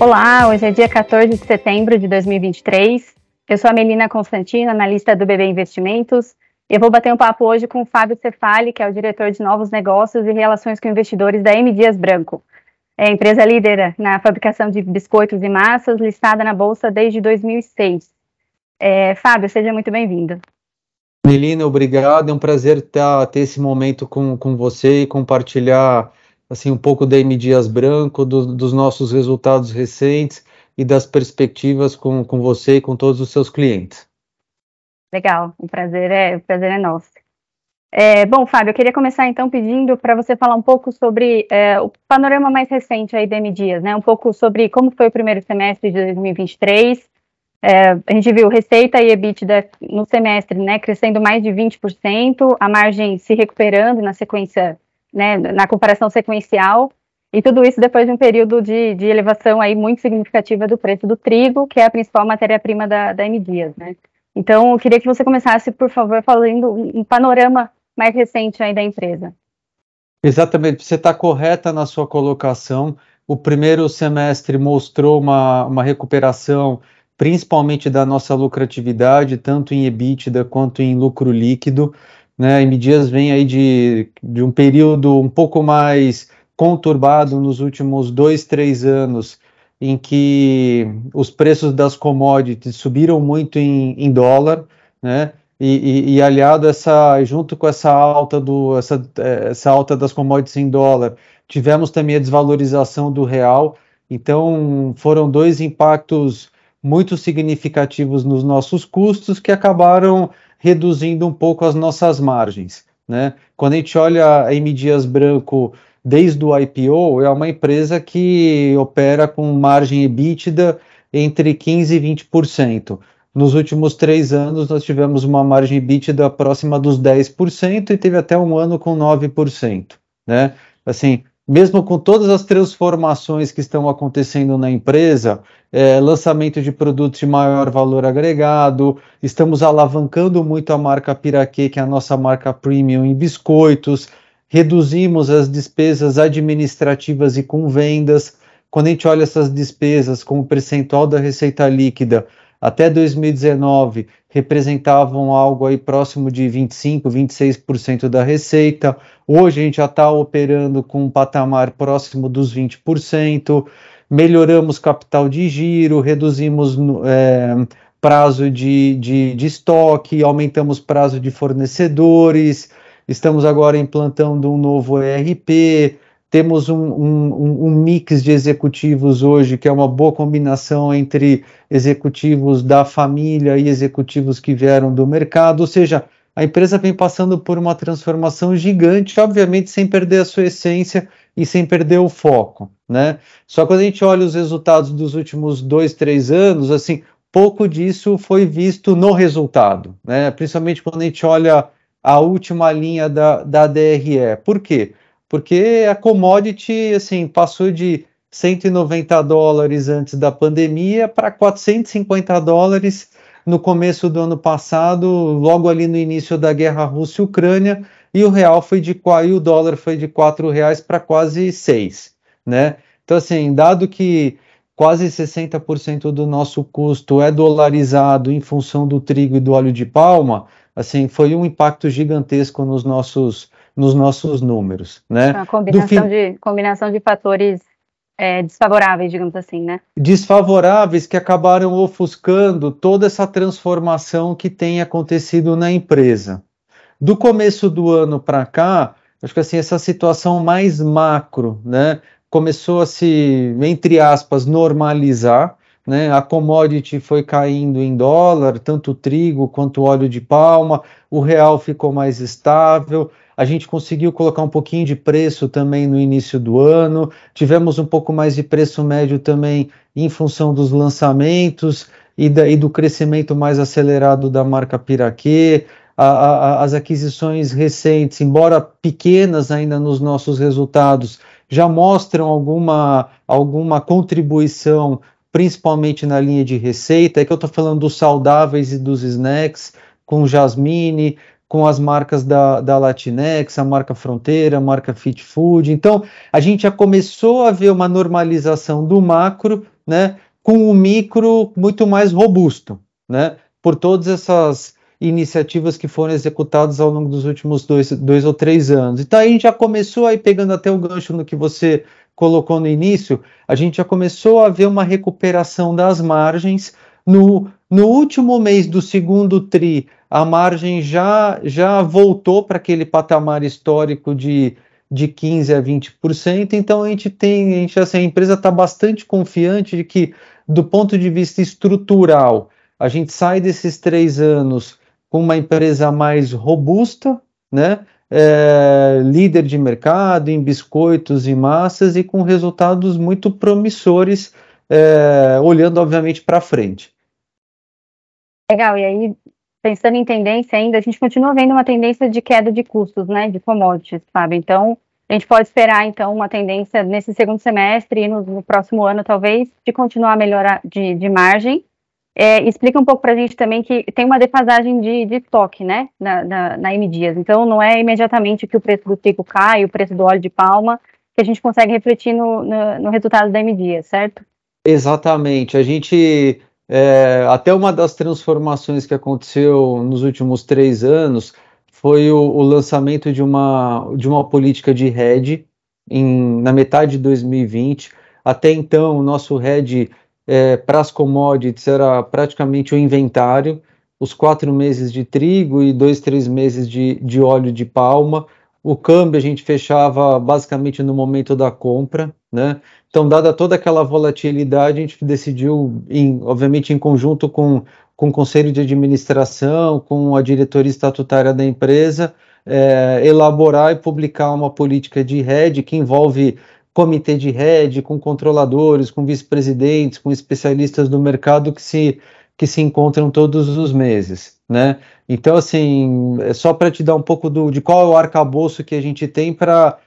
Olá, hoje é dia 14 de setembro de 2023. Eu sou a Melina Constantino, analista do BB Investimentos. Eu vou bater um papo hoje com o Fábio Cefali, que é o diretor de novos negócios e relações com investidores da M Dias Branco. É a empresa líder na fabricação de biscoitos e massas, listada na Bolsa desde 2006. É, Fábio, seja muito bem-vindo. Melina, obrigado. É um prazer tá, ter esse momento com, com você e compartilhar assim um pouco da M Dias Branco, do, dos nossos resultados recentes e das perspectivas com, com você e com todos os seus clientes. Legal, o prazer é, o prazer é nosso. É, bom, Fábio, eu queria começar então pedindo para você falar um pouco sobre é, o panorama mais recente aí da M Dias, né? Um pouco sobre como foi o primeiro semestre de 2023. É, a gente viu receita e EBITDA no semestre, né, crescendo mais de 20%, a margem se recuperando na sequência né, na comparação sequencial, e tudo isso depois de um período de, de elevação aí muito significativa do preço do trigo, que é a principal matéria-prima da, da M Dias, né? Então, eu queria que você começasse, por favor, falando um panorama mais recente aí da empresa. Exatamente, você está correta na sua colocação. O primeiro semestre mostrou uma, uma recuperação, principalmente da nossa lucratividade, tanto em EBITDA quanto em lucro líquido né? M Dias vem aí de, de um período um pouco mais conturbado nos últimos dois, três anos, em que os preços das commodities subiram muito em, em dólar, né? E, e, e, aliado essa, junto com essa alta do, essa, essa alta das commodities em dólar, tivemos também a desvalorização do real. Então foram dois impactos muito significativos nos nossos custos que acabaram reduzindo um pouco as nossas margens. Né? Quando a gente olha a M Dias Branco desde o IPO, é uma empresa que opera com margem EBITDA entre 15% e 20%. Nos últimos três anos, nós tivemos uma margem EBITDA próxima dos 10% e teve até um ano com 9%. Né? Assim, mesmo com todas as transformações que estão acontecendo na empresa, é, lançamento de produtos de maior valor agregado, estamos alavancando muito a marca Piraquê, que é a nossa marca premium em biscoitos, reduzimos as despesas administrativas e com vendas. Quando a gente olha essas despesas com o percentual da receita líquida, até 2019 representavam algo aí próximo de 25, 26% da receita. Hoje a gente já está operando com um patamar próximo dos 20%. Melhoramos capital de giro, reduzimos é, prazo de, de, de estoque, aumentamos prazo de fornecedores. Estamos agora implantando um novo ERP, temos um, um, um, mix de executivos hoje que é uma boa combinação entre executivos da família e executivos que vieram do mercado, ou seja, a empresa vem passando por uma transformação gigante, obviamente sem perder a sua essência e sem perder o foco, né? Só quando a gente olha os resultados dos últimos dois, três anos, assim, pouco disso foi visto no resultado, né? Principalmente quando a gente olha a última linha da, da DRE. Por quê? Porque a commodity assim passou de 190 dólares antes da pandemia para 450 dólares no começo do ano passado, logo ali no início da guerra Rússia-Ucrânia, e o real foi de e o dólar foi de quatro reais para quase seis, né? Então assim, dado que quase 60% do nosso custo é dolarizado em função do trigo e do óleo de palma, assim, foi um impacto gigantesco nos nossos nos nossos números, né? Uma combinação, de, combinação de fatores é, desfavoráveis, digamos assim, né? Desfavoráveis que acabaram ofuscando toda essa transformação que tem acontecido na empresa. Do começo do ano para cá, acho que assim essa situação mais macro, né, começou a se, entre aspas, normalizar. Né, a commodity foi caindo em dólar, tanto trigo quanto óleo de palma, o real ficou mais estável, a gente conseguiu colocar um pouquinho de preço também no início do ano, tivemos um pouco mais de preço médio também em função dos lançamentos e, da, e do crescimento mais acelerado da marca Piraquê. A, a, as aquisições recentes, embora pequenas ainda nos nossos resultados, já mostram alguma, alguma contribuição, principalmente na linha de receita. É que eu estou falando dos saudáveis e dos snacks, com jasmine, com as marcas da, da Latinex, a marca Fronteira, a marca Fit Food. Então, a gente já começou a ver uma normalização do macro né, com o micro muito mais robusto, né, por todas essas iniciativas que foram executadas ao longo dos últimos dois, dois ou três anos. Então a gente já começou aí pegando até o gancho no que você colocou no início, a gente já começou a ver uma recuperação das margens. No, no último mês do segundo TRI, a margem já, já voltou para aquele patamar histórico de, de 15% a 20%. Então a gente tem, a, gente, assim, a empresa está bastante confiante de que, do ponto de vista estrutural, a gente sai desses três anos com uma empresa mais robusta, né? É, líder de mercado em biscoitos e massas e com resultados muito promissores, é, olhando obviamente para frente. Legal, e aí pensando em tendência ainda, a gente continua vendo uma tendência de queda de custos, né, de commodities, sabe? Então, a gente pode esperar então uma tendência nesse segundo semestre e no, no próximo ano talvez de continuar a melhorar de, de margem, é, explica um pouco para a gente também que tem uma defasagem de, de né, na, na, na M Dias. Então, não é imediatamente que o preço do trigo cai, o preço do óleo de palma, que a gente consegue refletir no, no, no resultado da M Dias, certo? Exatamente. A gente, é, até uma das transformações que aconteceu nos últimos três anos foi o, o lançamento de uma, de uma política de hedge na metade de 2020. Até então, o nosso hedge é, para as commodities era praticamente o inventário, os quatro meses de trigo e dois, três meses de, de óleo de palma. O câmbio a gente fechava basicamente no momento da compra, né? Então, dada toda aquela volatilidade, a gente decidiu, em, obviamente, em conjunto com, com o conselho de administração, com a diretoria estatutária da empresa, é, elaborar e publicar uma política de rede que envolve comitê de rede, com controladores, com vice-presidentes, com especialistas do mercado que se, que se encontram todos os meses, né? Então, assim, é só para te dar um pouco do, de qual é o arcabouço que a gente tem para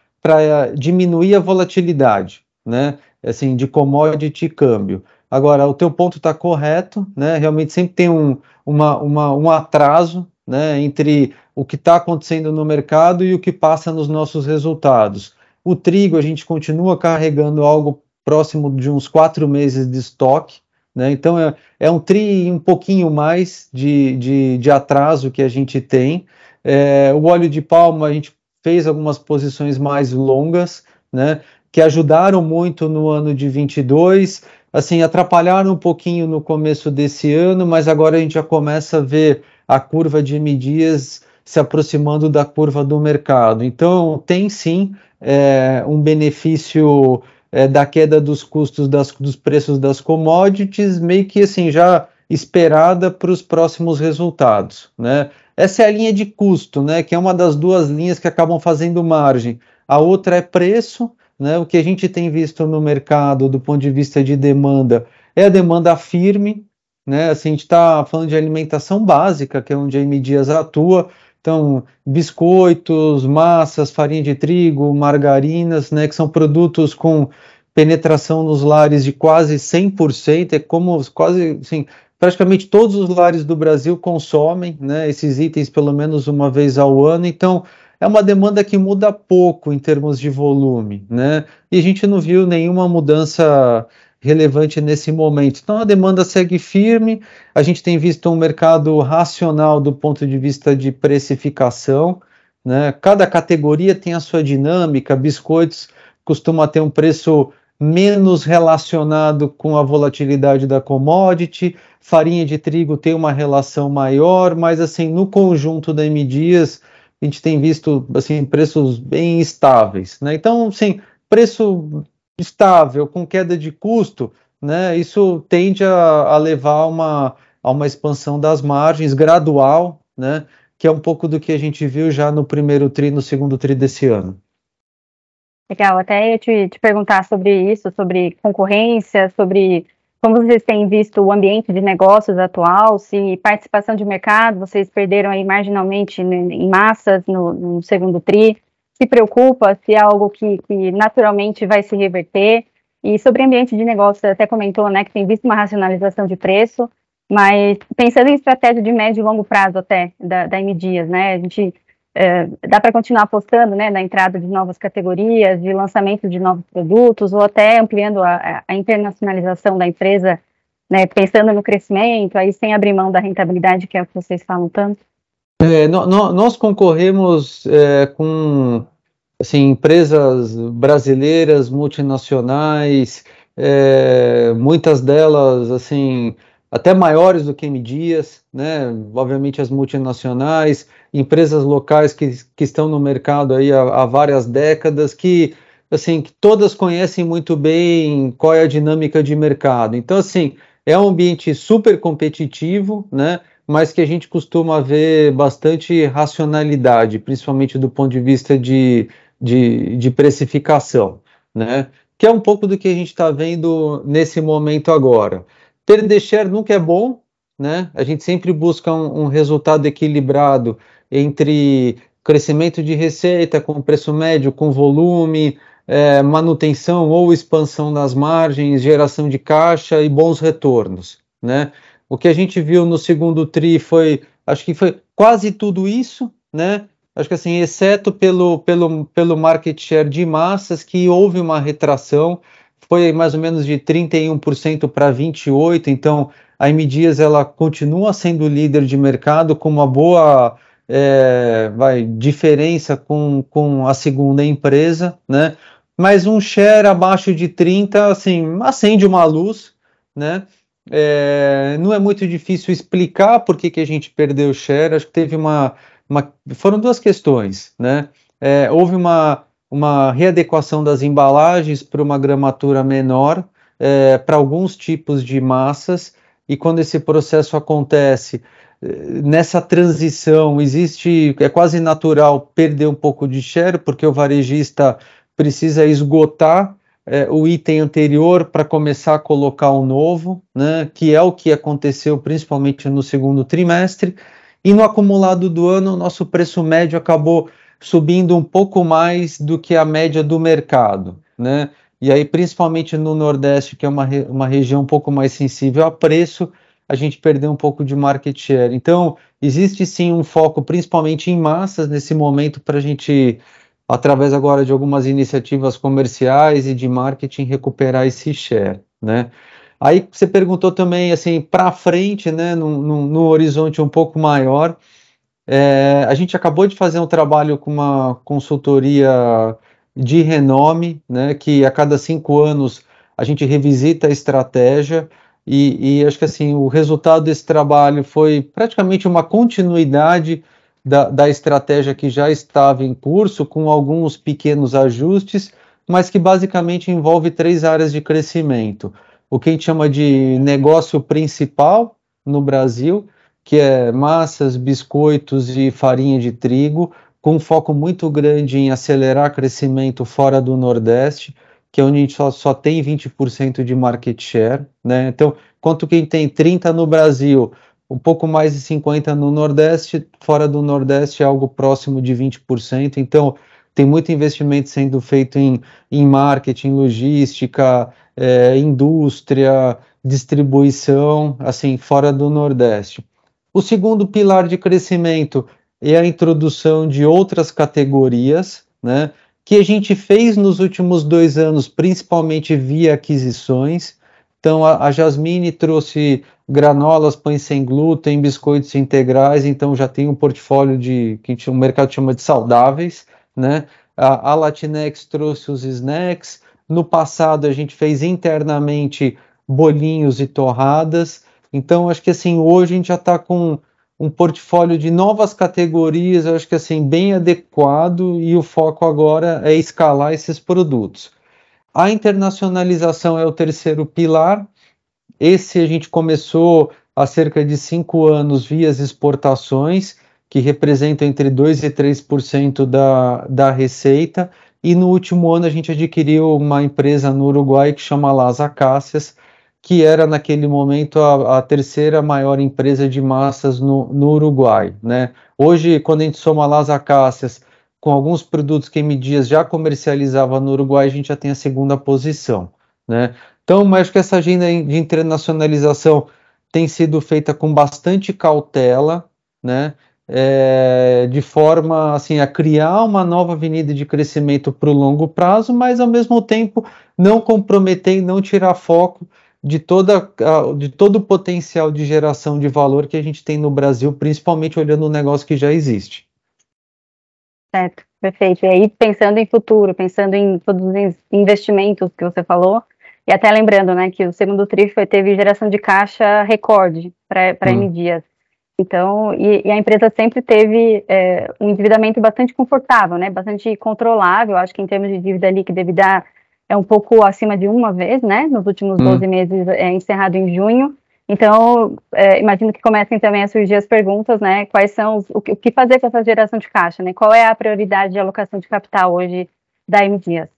diminuir a volatilidade, né? Assim, de commodity e câmbio. Agora, o teu ponto está correto, né? Realmente sempre tem um, uma, uma, um atraso né, entre o que está acontecendo no mercado e o que passa nos nossos resultados. O trigo, a gente continua carregando algo próximo de uns quatro meses de estoque, né? Então é, é um tri um pouquinho mais de, de, de atraso que a gente tem. É, o óleo de palma, a gente fez algumas posições mais longas, né? Que ajudaram muito no ano de 22, assim, atrapalharam um pouquinho no começo desse ano, mas agora a gente já começa a ver a curva de M dias se aproximando da curva do mercado. Então, tem sim é, um benefício é, da queda dos custos das, dos preços das commodities, meio que assim já esperada para os próximos resultados. Né? Essa é a linha de custo, né, que é uma das duas linhas que acabam fazendo margem. A outra é preço, né, o que a gente tem visto no mercado do ponto de vista de demanda é a demanda firme, né, assim, a gente está falando de alimentação básica, que é onde a M Dias atua, então, biscoitos, massas, farinha de trigo, margarinas, né, que são produtos com penetração nos lares de quase 100%, é como quase, assim, praticamente todos os lares do Brasil consomem, né, esses itens pelo menos uma vez ao ano, então é uma demanda que muda pouco em termos de volume, né, e a gente não viu nenhuma mudança relevante nesse momento. Então a demanda segue firme, a gente tem visto um mercado racional do ponto de vista de precificação, né? Cada categoria tem a sua dinâmica, biscoitos costuma ter um preço menos relacionado com a volatilidade da commodity, farinha de trigo tem uma relação maior, mas assim, no conjunto da M Dias, a gente tem visto assim preços bem estáveis, né? Então, sim, preço estável, com queda de custo, né, isso tende a, a levar uma, a uma expansão das margens gradual, né, que é um pouco do que a gente viu já no primeiro tri, no segundo tri desse ano. Legal, até ia te, te perguntar sobre isso, sobre concorrência, sobre como vocês têm visto o ambiente de negócios atual, se participação de mercado, vocês perderam aí marginalmente em massas no, no segundo tri, se preocupa, se é algo que, que naturalmente vai se reverter. E sobre ambiente de negócio, você até comentou, né, que tem visto uma racionalização de preço, mas pensando em estratégia de médio e longo prazo até, da, da M Dias, né, a gente é, dá para continuar apostando né, na entrada de novas categorias, de lançamento de novos produtos, ou até ampliando a, a internacionalização da empresa, né, pensando no crescimento, aí sem abrir mão da rentabilidade, que é o que vocês falam tanto? É, no, no, nós concorremos é, com assim, empresas brasileiras, multinacionais, é, muitas delas assim até maiores do que M Dias, né? Obviamente as multinacionais, empresas locais que, que estão no mercado aí há, há várias décadas, que assim que todas conhecem muito bem qual é a dinâmica de mercado. Então assim é um ambiente super competitivo, né? Mas que a gente costuma ver bastante racionalidade, principalmente do ponto de vista de, de, de precificação, né? Que é um pouco do que a gente está vendo nesse momento agora. Perder share nunca é bom, né? A gente sempre busca um, um resultado equilibrado entre crescimento de receita com preço médio, com volume, é, manutenção ou expansão das margens, geração de caixa e bons retornos, né? O que a gente viu no segundo tri foi, acho que foi quase tudo isso, né? Acho que assim, exceto pelo, pelo, pelo market share de massas, que houve uma retração, foi mais ou menos de 31% para 28%, então a M Dias ela continua sendo líder de mercado com uma boa é, vai, diferença com, com a segunda empresa, né? Mas um share abaixo de 30, assim, acende uma luz, né? É, não é muito difícil explicar por que, que a gente perdeu o share. Acho que teve uma, uma foram duas questões, né? É, houve uma uma readequação das embalagens para uma gramatura menor é, para alguns tipos de massas, e quando esse processo acontece, é, nessa transição existe, é quase natural perder um pouco de share, porque o varejista precisa esgotar é, o item anterior para começar a colocar o novo, né, que é o que aconteceu principalmente no segundo trimestre, e no acumulado do ano, o nosso preço médio acabou subindo um pouco mais do que a média do mercado, né? E aí, principalmente no Nordeste, que é uma, uma região um pouco mais sensível a preço, a gente perdeu um pouco de market share. Então, existe sim um foco, principalmente em massas, nesse momento, para a gente, através agora de algumas iniciativas comerciais e de marketing, recuperar esse share, né? Aí você perguntou também, assim, para frente, né, no horizonte um pouco maior, é, a gente acabou de fazer um trabalho com uma consultoria de renome, né, que a cada cinco anos a gente revisita a estratégia e, e acho que assim o resultado desse trabalho foi praticamente uma continuidade da, da estratégia que já estava em curso, com alguns pequenos ajustes, mas que basicamente envolve três áreas de crescimento. O que a gente chama de negócio principal no Brasil, que é massas, biscoitos e farinha de trigo, com foco muito grande em acelerar crescimento fora do Nordeste, que é onde a gente só, só tem 20% de market share. Né? Então, quanto quem tem 30% no Brasil, um pouco mais de 50% no Nordeste, fora do Nordeste é algo próximo de 20%. Então, tem muito investimento sendo feito em, em marketing, logística, é, indústria, distribuição, assim, fora do Nordeste. O segundo pilar de crescimento é a introdução de outras categorias, né, que a gente fez nos últimos dois anos, principalmente via aquisições. Então, a, a Jasmine trouxe granolas, pães sem glúten, biscoitos integrais, então já tem um portfólio de que o mercado chama de saudáveis, né? A, a Latinex trouxe os snacks. No passado, a gente fez internamente bolinhos e torradas. Então, acho que assim, hoje a gente já está com um portfólio de novas categorias, acho que assim, bem adequado, e o foco agora é escalar esses produtos. A internacionalização é o terceiro pilar. Esse a gente começou há cerca de cinco anos via as exportações, que representam entre 2% e 3% da, da receita. E no último ano a gente adquiriu uma empresa no Uruguai que chama Las Acácias, que era naquele momento a, a, terceira maior empresa de massas no, no, Uruguai. Né? Hoje, quando a gente soma Las Acácias com alguns produtos que M Dias já comercializava no Uruguai, a gente já tem a segunda posição. Né? Então, acho que essa agenda de internacionalização tem sido feita com bastante cautela, né? é, de forma assim a criar uma nova avenida de crescimento para o longo prazo, mas ao mesmo tempo não comprometer e não tirar foco de, toda, de todo o potencial de geração de valor que a gente tem no Brasil, principalmente olhando o negócio que já existe. Certo, perfeito. E aí, pensando em futuro, pensando em todos os investimentos que você falou, e até lembrando, né, que o segundo TRI foi, teve geração de caixa recorde para hum. M Dias. Então, e, e, a empresa sempre teve é, um endividamento bastante confortável, né, bastante controlável, acho que em termos de dívida líquida, EBITDA é um pouco acima de uma vez, né, nos últimos hum. 12 meses, é, encerrado em junho, então, é, imagino que comecem também a surgir as perguntas, né, quais são, os, o, que, o que fazer com essa geração de caixa, né, qual é a prioridade de alocação de capital hoje da M Dias?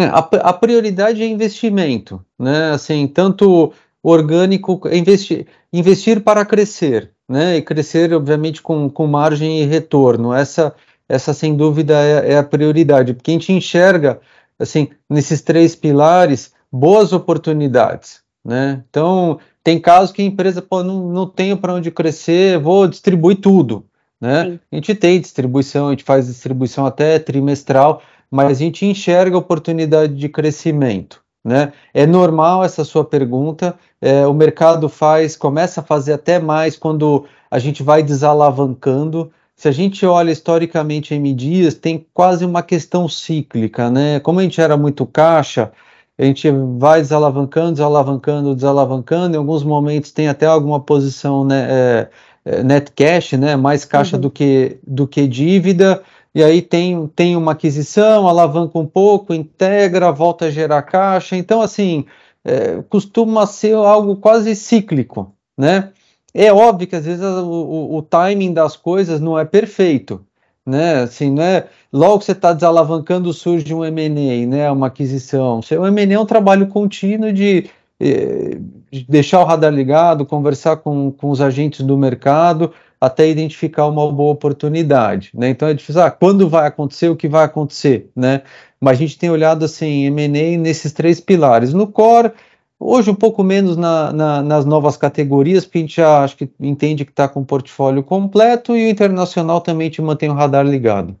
É, a, a, prioridade é investimento, né? Assim, tanto orgânico, investir, investir para crescer, né? E crescer, obviamente, com, com margem e retorno. Essa, essa sem dúvida, é, é a prioridade, porque a gente enxerga, assim, nesses três pilares, boas oportunidades, né? Então, tem casos que a empresa, pô, não, não tenho para onde crescer, vou distribuir tudo, né? Sim. A gente tem distribuição, a gente faz distribuição até trimestral, mas a gente enxerga oportunidade de crescimento. Né? É normal essa sua pergunta. É, o mercado faz, começa a fazer até mais quando a gente vai desalavancando. Se a gente olha historicamente em Dias, tem quase uma questão cíclica, né? Como a gente era muito caixa, a gente vai desalavancando, desalavancando, desalavancando. Em alguns momentos tem até alguma posição né, é, é net cash, né? Mais caixa uhum. do que do que dívida e aí tem, tem uma aquisição, alavanca um pouco, integra, volta a gerar caixa. Então, assim, é, costuma ser algo quase cíclico, né? É óbvio que às vezes o, o, o timing das coisas não é perfeito, né? Assim, né? Logo que você está desalavancando surge um M&A, né? Uma aquisição. O M&A é um trabalho contínuo de, é, de deixar o radar ligado, conversar com, com os agentes do mercado, até identificar uma boa oportunidade, né? Então é difícil, ah, quando vai acontecer, o que vai acontecer, né? Mas a gente tem olhado assim, M&A nesses três pilares. No core, hoje um pouco menos na, na, nas novas categorias, porque a gente já acho que entende que está com o portfólio completo e o internacional também te mantém o radar ligado.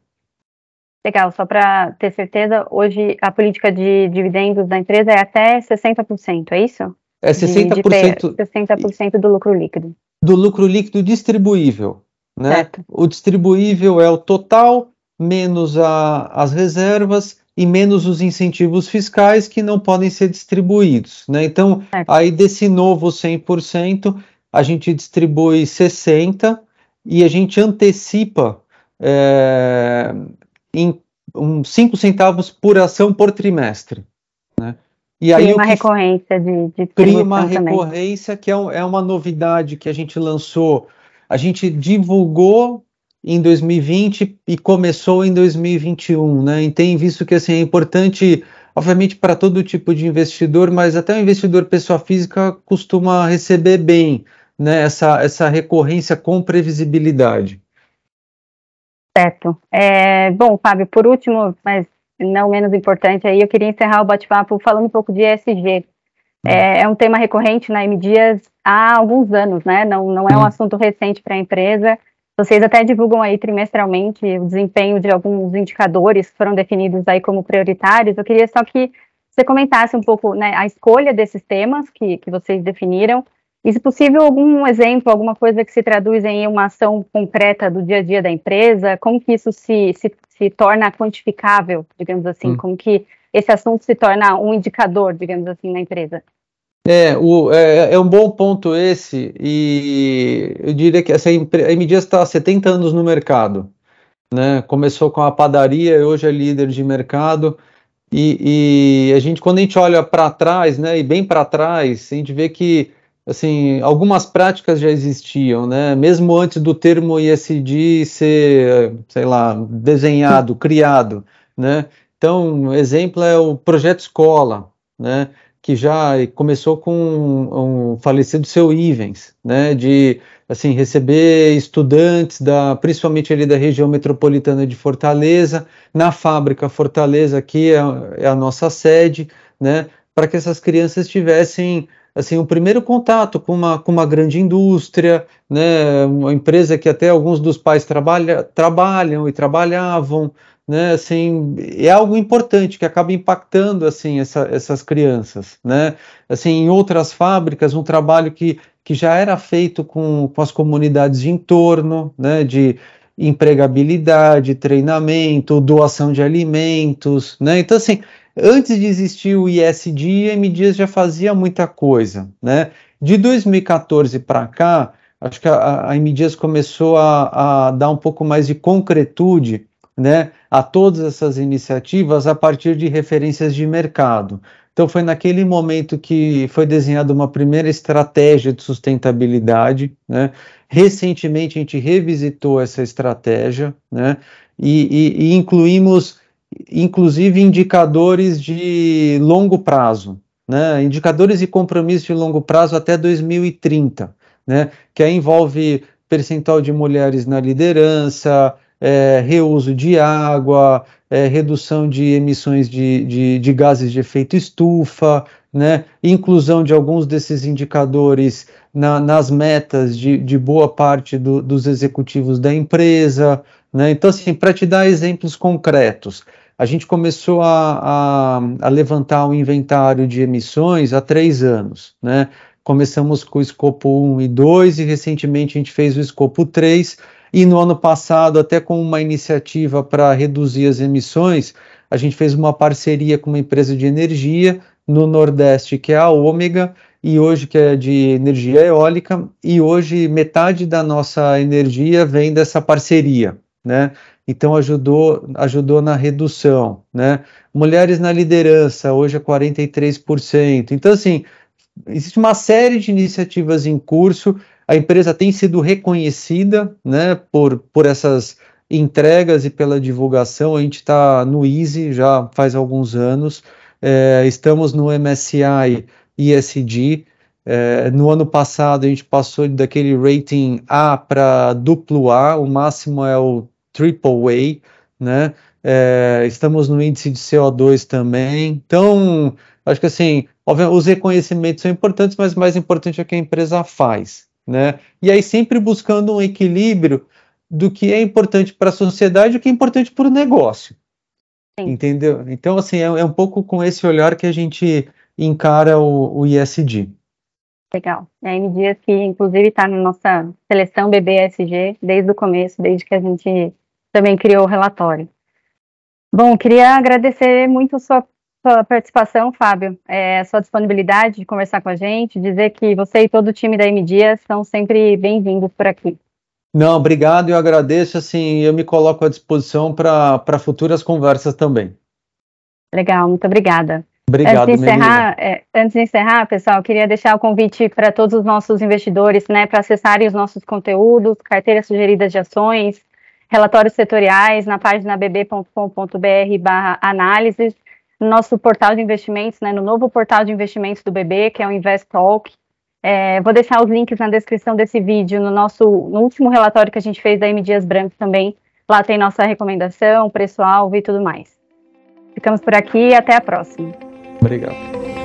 Legal, só para ter certeza, hoje a política de dividendos da empresa é até 60%, é isso? É 60%. De, de 60% do lucro líquido do lucro líquido distribuível. Né? Certo. O distribuível é o total menos a, as reservas e menos os incentivos fiscais que não podem ser distribuídos. Né? Então, certo. aí desse novo 100%, a gente distribui 60% e a gente antecipa é, em um, 5 centavos por ação por trimestre. Né? E aí, cria uma recorrência de, de Cria uma recorrência que é, é uma novidade que a gente lançou, a gente divulgou em 2020 e começou em 2021, né? E tem visto que assim, é importante, obviamente, para todo tipo de investidor, mas até o investidor pessoa física costuma receber bem né, essa, essa recorrência com previsibilidade. Certo. É, bom, Fábio, por último, mas não menos importante, aí eu queria encerrar o bate-papo falando um pouco de ESG. É, é, um tema recorrente na M Dias há alguns anos, né? Não, não é um assunto recente para a empresa. Vocês até divulgam aí trimestralmente o desempenho de alguns indicadores que foram definidos aí como prioritários. Eu queria só que você comentasse um pouco né, a escolha desses temas que, que vocês definiram e, se possível, algum exemplo, alguma coisa que se traduz em uma ação concreta do dia a dia da empresa, como que isso se, se, se torna quantificável, digamos assim, hum. como que esse assunto se torna um indicador, digamos assim, na empresa? É, o, é, é, um bom ponto esse, e eu diria que essa a MD está há 70 anos no mercado. Né? Começou com a padaria hoje é líder de mercado. E, e a gente, quando a gente olha para trás, né, e bem para trás, a gente vê que assim, algumas práticas já existiam, né? Mesmo antes do termo ISD ser, sei lá, desenhado, criado, né? Então, um exemplo é o projeto escola, né? Que já começou com um, um falecido seu Ivens, né? De assim receber estudantes da, principalmente ali da região metropolitana de Fortaleza, na fábrica Fortaleza, que é, é a nossa sede, né? Para que essas crianças tivessem assim, o primeiro contato com uma, com uma grande indústria, né, uma empresa que até alguns dos pais trabalha, trabalham e trabalhavam, né, assim, é algo importante que acaba impactando, assim, essa, essas crianças, né, assim, em outras fábricas, um trabalho que, que já era feito com, com as comunidades de entorno, né, de empregabilidade, treinamento, doação de alimentos, né, então, assim, antes de existir o ISD, a M Dias já fazia muita coisa, né, de 2014 para cá, acho que a, a M Dias começou a, a dar um pouco mais de concretude, né, a todas essas iniciativas a partir de referências de mercado. Então, foi naquele momento que foi desenhada uma primeira estratégia de sustentabilidade. Né? Recentemente, a gente revisitou essa estratégia né? e, e, e incluímos, inclusive, indicadores de longo prazo, né? indicadores de compromisso de longo prazo até 2030, né? que aí envolve percentual de mulheres na liderança, é, reuso de água, é, redução de emissões de, de, de, gases de efeito estufa, né, inclusão de alguns desses indicadores na, nas metas de, de boa parte do, dos executivos da empresa. Né? Então, assim, para te dar exemplos concretos, a gente começou a, a, a, levantar um inventário de emissões há três anos. Né? Começamos com o escopo 1 e 2 e recentemente a gente fez o escopo 3 e no ano passado, até com uma iniciativa para reduzir as emissões, a gente fez uma parceria com uma empresa de energia no Nordeste, que é a Ômega, e hoje que é de energia eólica, e hoje metade da nossa energia vem dessa parceria, né? Então ajudou, ajudou na redução, né? Mulheres na liderança, hoje é 43%. Então, assim, existe uma série de iniciativas em curso a empresa tem sido reconhecida né, por, por essas entregas e pela divulgação. A gente está no Easy já faz alguns anos, é, estamos no MSCI ESG. É, no ano passado a gente passou daquele rating A para duplo A, o máximo é o triple A, né? É, estamos no índice de CO2 também. Então, acho que assim, os reconhecimentos são importantes, mas mais importante é o que a empresa faz né? E aí sempre buscando um equilíbrio do que é importante para a sociedade e o que é importante para o negócio. Sim. Entendeu? Então, assim, é, é, um pouco com esse olhar que a gente encara o, o ISD. Legal. A M Dias que, inclusive, está na nossa seleção BBSG desde o começo, desde que a gente também criou o relatório. Bom, queria agradecer muito a sua sua participação, Fábio, é, sua disponibilidade de conversar com a gente, dizer que você e todo o time da M Dias são sempre bem-vindos por aqui. Não, obrigado, eu agradeço, assim, eu me coloco à disposição para futuras conversas também. Legal, muito obrigada. Obrigado, antes de, encerrar, é, antes de encerrar, pessoal, eu queria deixar o convite para todos os nossos investidores, né, para acessarem os nossos conteúdos, carteiras sugeridas de ações, relatórios setoriais na página bb.com.br barra análises, no nosso portal de investimentos, né, no novo portal de investimentos do BB, que é o Invest Talk. É, vou deixar os links na descrição desse vídeo, no nosso no último relatório que a gente fez da M Dias Branco também. Lá tem nossa recomendação, preço-alvo e tudo mais. Ficamos por aqui e até a próxima. Obrigado.